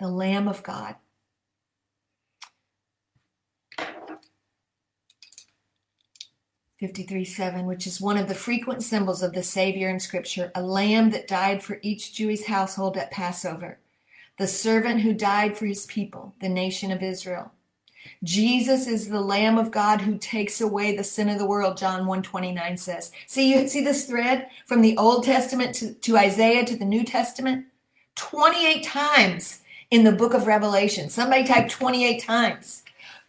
the Lamb of God. Fifty-three seven, which is one of the frequent symbols of the Savior in Scripture, a lamb that died for each Jewish household at Passover, the servant who died for his people, the nation of Israel. Jesus is the Lamb of God who takes away the sin of the world, John 129 says. See, you see this thread from the Old Testament to, to Isaiah to the New Testament? 28 times in the book of Revelation. Somebody type 28 times.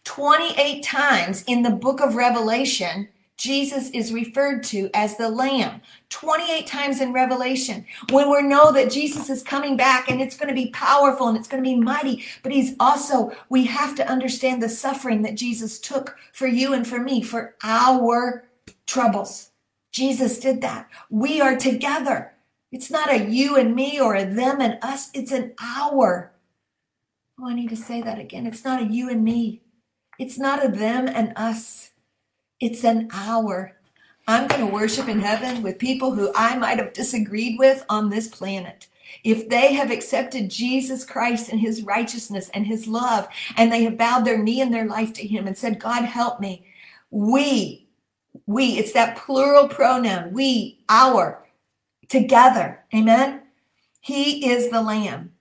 28 times in the book of Revelation, Jesus is referred to as the Lamb 28 times in Revelation. When we know that Jesus is coming back and it's going to be powerful and it's going to be mighty, but He's also, we have to understand the suffering that Jesus took for you and for me, for our troubles. Jesus did that. We are together. It's not a you and me or a them and us, it's an our. Oh, I need to say that again. It's not a you and me, it's not a them and us. It's an our. I'm going to worship in heaven with people who I might have disagreed with on this planet. If they have accepted Jesus Christ and his righteousness and his love, and they have bowed their knee in their life to him and said, God, help me. We, we, it's that plural pronoun, we, our, together. Amen. He is the lamb.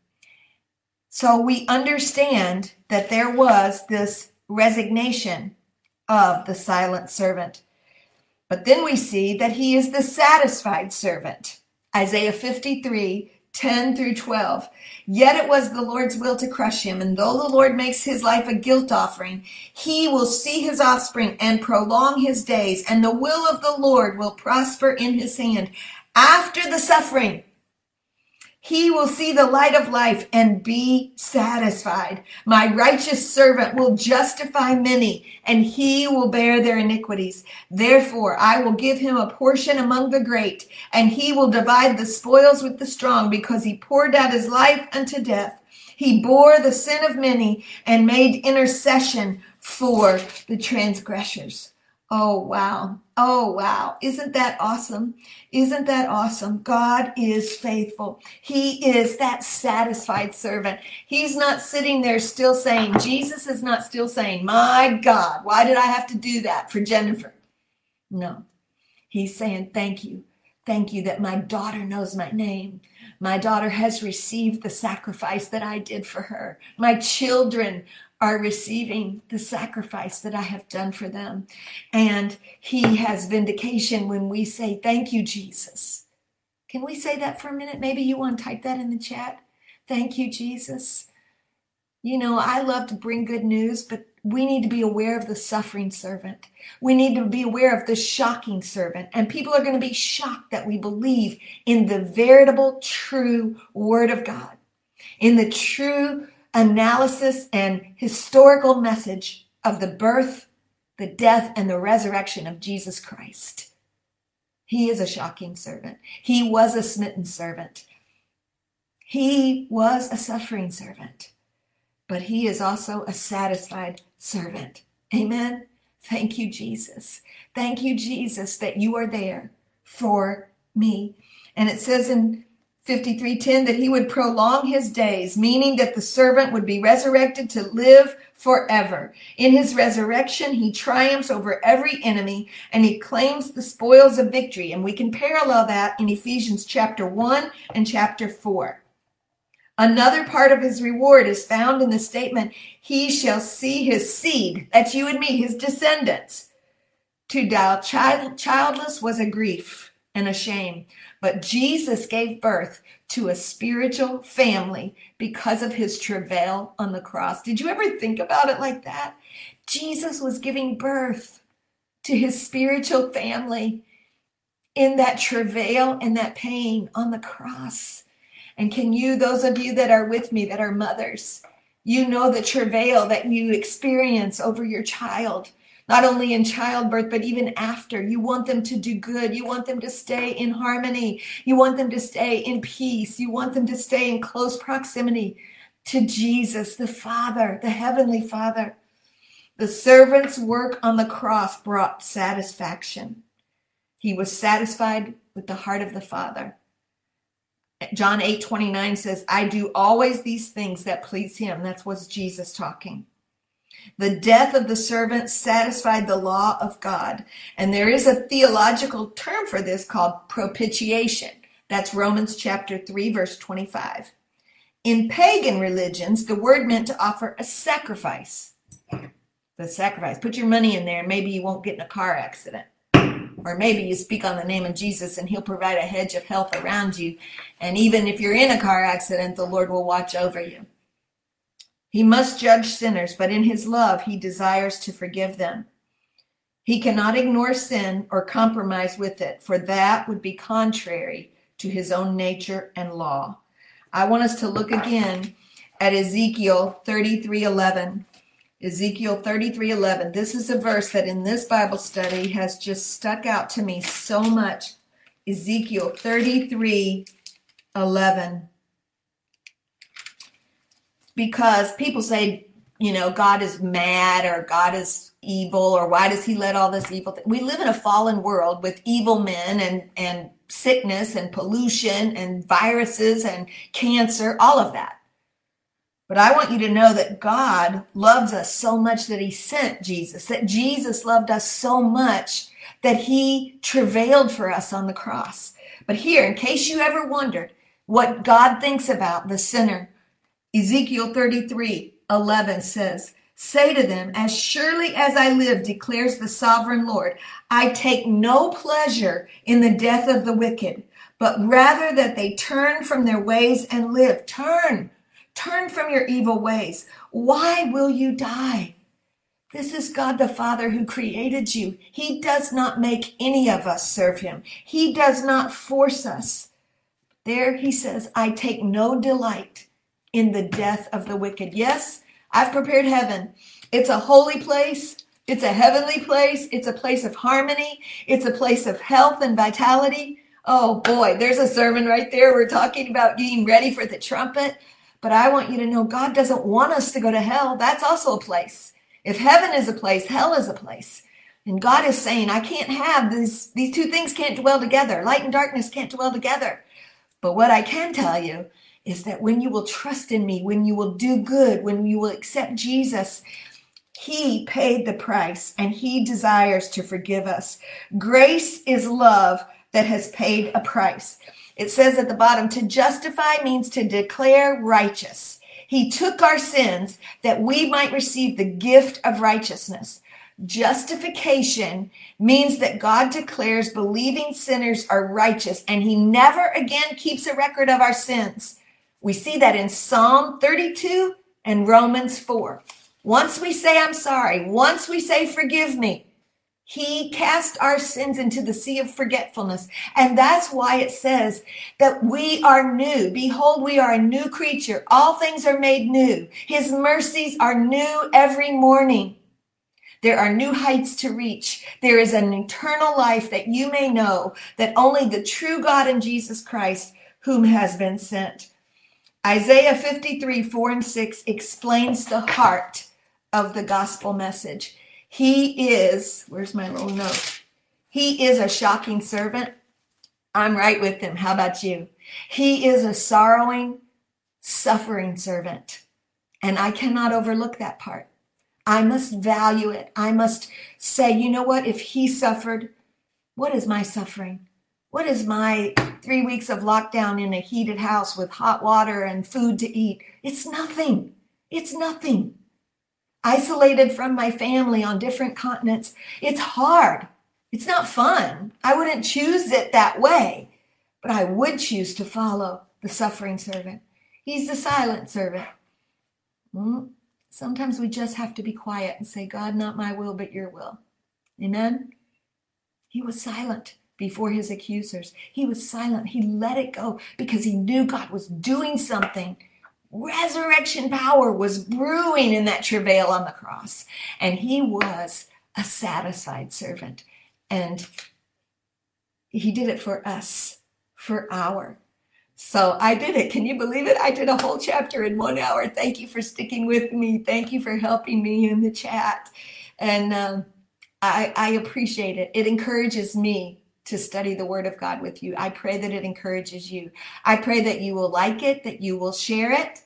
So we understand that there was this resignation of the silent servant. But then we see that he is the satisfied servant. Isaiah 53 10 through 12. Yet it was the Lord's will to crush him, and though the Lord makes his life a guilt offering, he will see his offspring and prolong his days, and the will of the Lord will prosper in his hand. After the suffering, he will see the light of life and be satisfied. My righteous servant will justify many, and he will bear their iniquities. Therefore, I will give him a portion among the great, and he will divide the spoils with the strong, because he poured out his life unto death. He bore the sin of many and made intercession for the transgressors. Oh, wow. Oh, wow. Isn't that awesome? Isn't that awesome? God is faithful. He is that satisfied servant. He's not sitting there still saying, Jesus is not still saying, My God, why did I have to do that for Jennifer? No. He's saying, Thank you. Thank you that my daughter knows my name. My daughter has received the sacrifice that I did for her. My children are receiving the sacrifice that I have done for them. And he has vindication when we say, Thank you, Jesus. Can we say that for a minute? Maybe you want to type that in the chat. Thank you, Jesus. You know, I love to bring good news, but we need to be aware of the suffering servant. We need to be aware of the shocking servant. And people are going to be shocked that we believe in the veritable, true Word of God, in the true analysis and historical message of the birth, the death, and the resurrection of Jesus Christ. He is a shocking servant. He was a smitten servant. He was a suffering servant, but he is also a satisfied servant. Amen. Thank you, Jesus. Thank you, Jesus, that you are there for me. And it says in 53:10 that he would prolong his days, meaning that the servant would be resurrected to live forever. In his resurrection, he triumphs over every enemy and he claims the spoils of victory. And we can parallel that in Ephesians chapter 1 and chapter 4. Another part of his reward is found in the statement, He shall see his seed. That's you and me, his descendants. To die child, childless was a grief and a shame. But Jesus gave birth to a spiritual family because of his travail on the cross. Did you ever think about it like that? Jesus was giving birth to his spiritual family in that travail and that pain on the cross. And can you, those of you that are with me that are mothers, you know the travail that you experience over your child not only in childbirth, but even after. You want them to do good. You want them to stay in harmony. You want them to stay in peace. You want them to stay in close proximity to Jesus, the Father, the Heavenly Father. The servant's work on the cross brought satisfaction. He was satisfied with the heart of the Father. John 8 29 says, I do always these things that please him. That's what's Jesus talking. The death of the servant satisfied the law of God. And there is a theological term for this called propitiation. That's Romans chapter 3, verse 25. In pagan religions, the word meant to offer a sacrifice. The sacrifice. Put your money in there, and maybe you won't get in a car accident. Or maybe you speak on the name of Jesus and he'll provide a hedge of health around you. And even if you're in a car accident, the Lord will watch over you. He must judge sinners, but in his love, he desires to forgive them. He cannot ignore sin or compromise with it, for that would be contrary to his own nature and law. I want us to look again at Ezekiel 33:11. Ezekiel 33:11. This is a verse that in this Bible study has just stuck out to me so much. Ezekiel 33:11 because people say, you know, God is mad or God is evil or why does he let all this evil th-? we live in a fallen world with evil men and and sickness and pollution and viruses and cancer all of that but i want you to know that god loves us so much that he sent jesus that jesus loved us so much that he travailed for us on the cross but here in case you ever wondered what god thinks about the sinner Ezekiel 33 11 says, Say to them, As surely as I live, declares the sovereign Lord, I take no pleasure in the death of the wicked, but rather that they turn from their ways and live. Turn, turn from your evil ways. Why will you die? This is God the Father who created you. He does not make any of us serve him. He does not force us. There he says, I take no delight in the death of the wicked. Yes, I've prepared heaven. It's a holy place. It's a heavenly place. It's a place of harmony. It's a place of health and vitality. Oh boy, there's a sermon right there. We're talking about getting ready for the trumpet. But I want you to know God doesn't want us to go to hell. That's also a place. If heaven is a place, hell is a place. And God is saying, I can't have these, these two things can't dwell together. Light and darkness can't dwell together. But what I can tell you is that when you will trust in me, when you will do good, when you will accept Jesus, he paid the price and he desires to forgive us. Grace is love that has paid a price. It says at the bottom to justify means to declare righteous. He took our sins that we might receive the gift of righteousness. Justification means that God declares believing sinners are righteous and he never again keeps a record of our sins. We see that in Psalm 32 and Romans 4. Once we say, I'm sorry, once we say, forgive me, he cast our sins into the sea of forgetfulness. And that's why it says that we are new. Behold, we are a new creature. All things are made new. His mercies are new every morning. There are new heights to reach. There is an eternal life that you may know that only the true God in Jesus Christ, whom has been sent. Isaiah 53, 4 and 6 explains the heart of the gospel message. He is, where's my little note? He is a shocking servant. I'm right with him. How about you? He is a sorrowing, suffering servant. And I cannot overlook that part. I must value it. I must say, you know what? If he suffered, what is my suffering? What is my three weeks of lockdown in a heated house with hot water and food to eat? It's nothing. It's nothing. Isolated from my family on different continents, it's hard. It's not fun. I wouldn't choose it that way, but I would choose to follow the suffering servant. He's the silent servant. Hmm? Sometimes we just have to be quiet and say, God, not my will, but your will. Amen? He was silent before his accusers. He was silent. He let it go because he knew God was doing something. Resurrection power was brewing in that travail on the cross. And he was a satisfied servant. And he did it for us, for our. So I did it. Can you believe it? I did a whole chapter in one hour. Thank you for sticking with me. Thank you for helping me in the chat. And um, I, I appreciate it. It encourages me to study the Word of God with you. I pray that it encourages you. I pray that you will like it, that you will share it,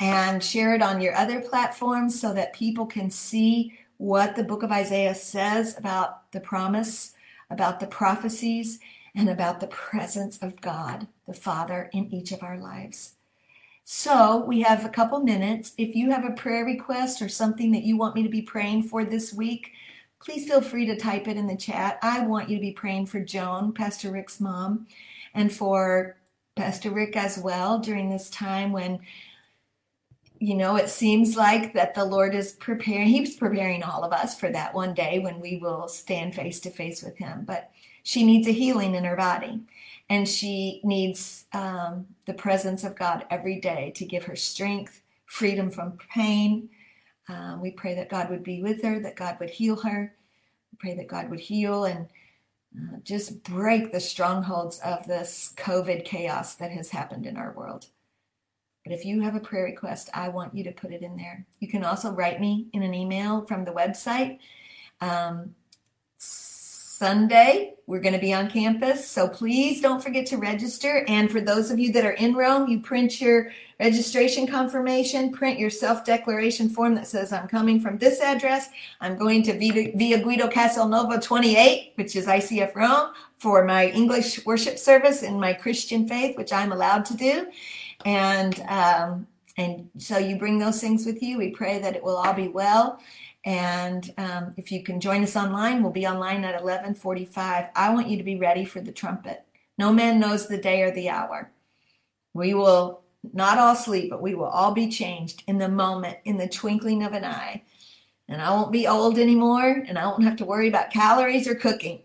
and share it on your other platforms so that people can see what the book of Isaiah says about the promise, about the prophecies, and about the presence of God, the Father, in each of our lives. So we have a couple minutes. If you have a prayer request or something that you want me to be praying for this week, please feel free to type it in the chat. I want you to be praying for Joan, Pastor Rick's mom, and for Pastor Rick as well during this time when you know it seems like that the lord is preparing he's preparing all of us for that one day when we will stand face to face with him but she needs a healing in her body and she needs um, the presence of god every day to give her strength freedom from pain um, we pray that God would be with her, that God would heal her. We pray that God would heal and uh, just break the strongholds of this COVID chaos that has happened in our world. But if you have a prayer request, I want you to put it in there. You can also write me in an email from the website. Um, Sunday, we're going to be on campus, so please don't forget to register. And for those of you that are in Rome, you print your registration confirmation, print your self declaration form that says, I'm coming from this address. I'm going to Via, Guido Castelnuovo 28, which is ICF Rome, for my English worship service in my Christian faith, which I'm allowed to do. And um, and so you bring those things with you. We pray that it will all be well. And um, if you can join us online, we'll be online at 11:45. I want you to be ready for the trumpet. No man knows the day or the hour. We will not all sleep, but we will all be changed in the moment, in the twinkling of an eye. And I won't be old anymore, and I won't have to worry about calories or cooking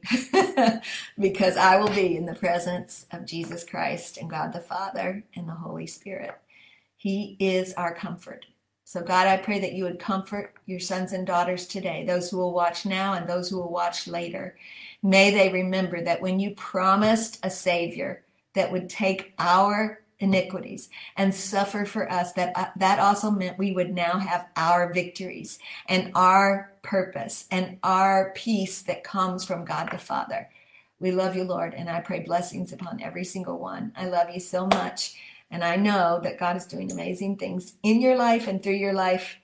*laughs* because I will be in the presence of Jesus Christ and God the Father and the Holy Spirit. He is our comfort. So, God, I pray that you would comfort your sons and daughters today, those who will watch now and those who will watch later. May they remember that when you promised a Savior that would take our iniquities and suffer for us, that uh, that also meant we would now have our victories and our purpose and our peace that comes from God the Father. We love you, Lord, and I pray blessings upon every single one. I love you so much. And I know that God is doing amazing things in your life and through your life.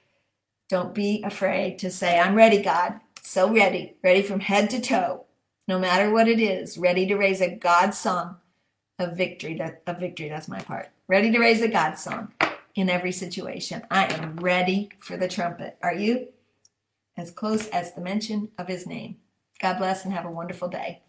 Don't be afraid to say, I'm ready, God. So ready, ready from head to toe, no matter what it is, ready to raise a God song of victory. That of victory, that's my part. Ready to raise a God song in every situation. I am ready for the trumpet. Are you? As close as the mention of his name. God bless and have a wonderful day.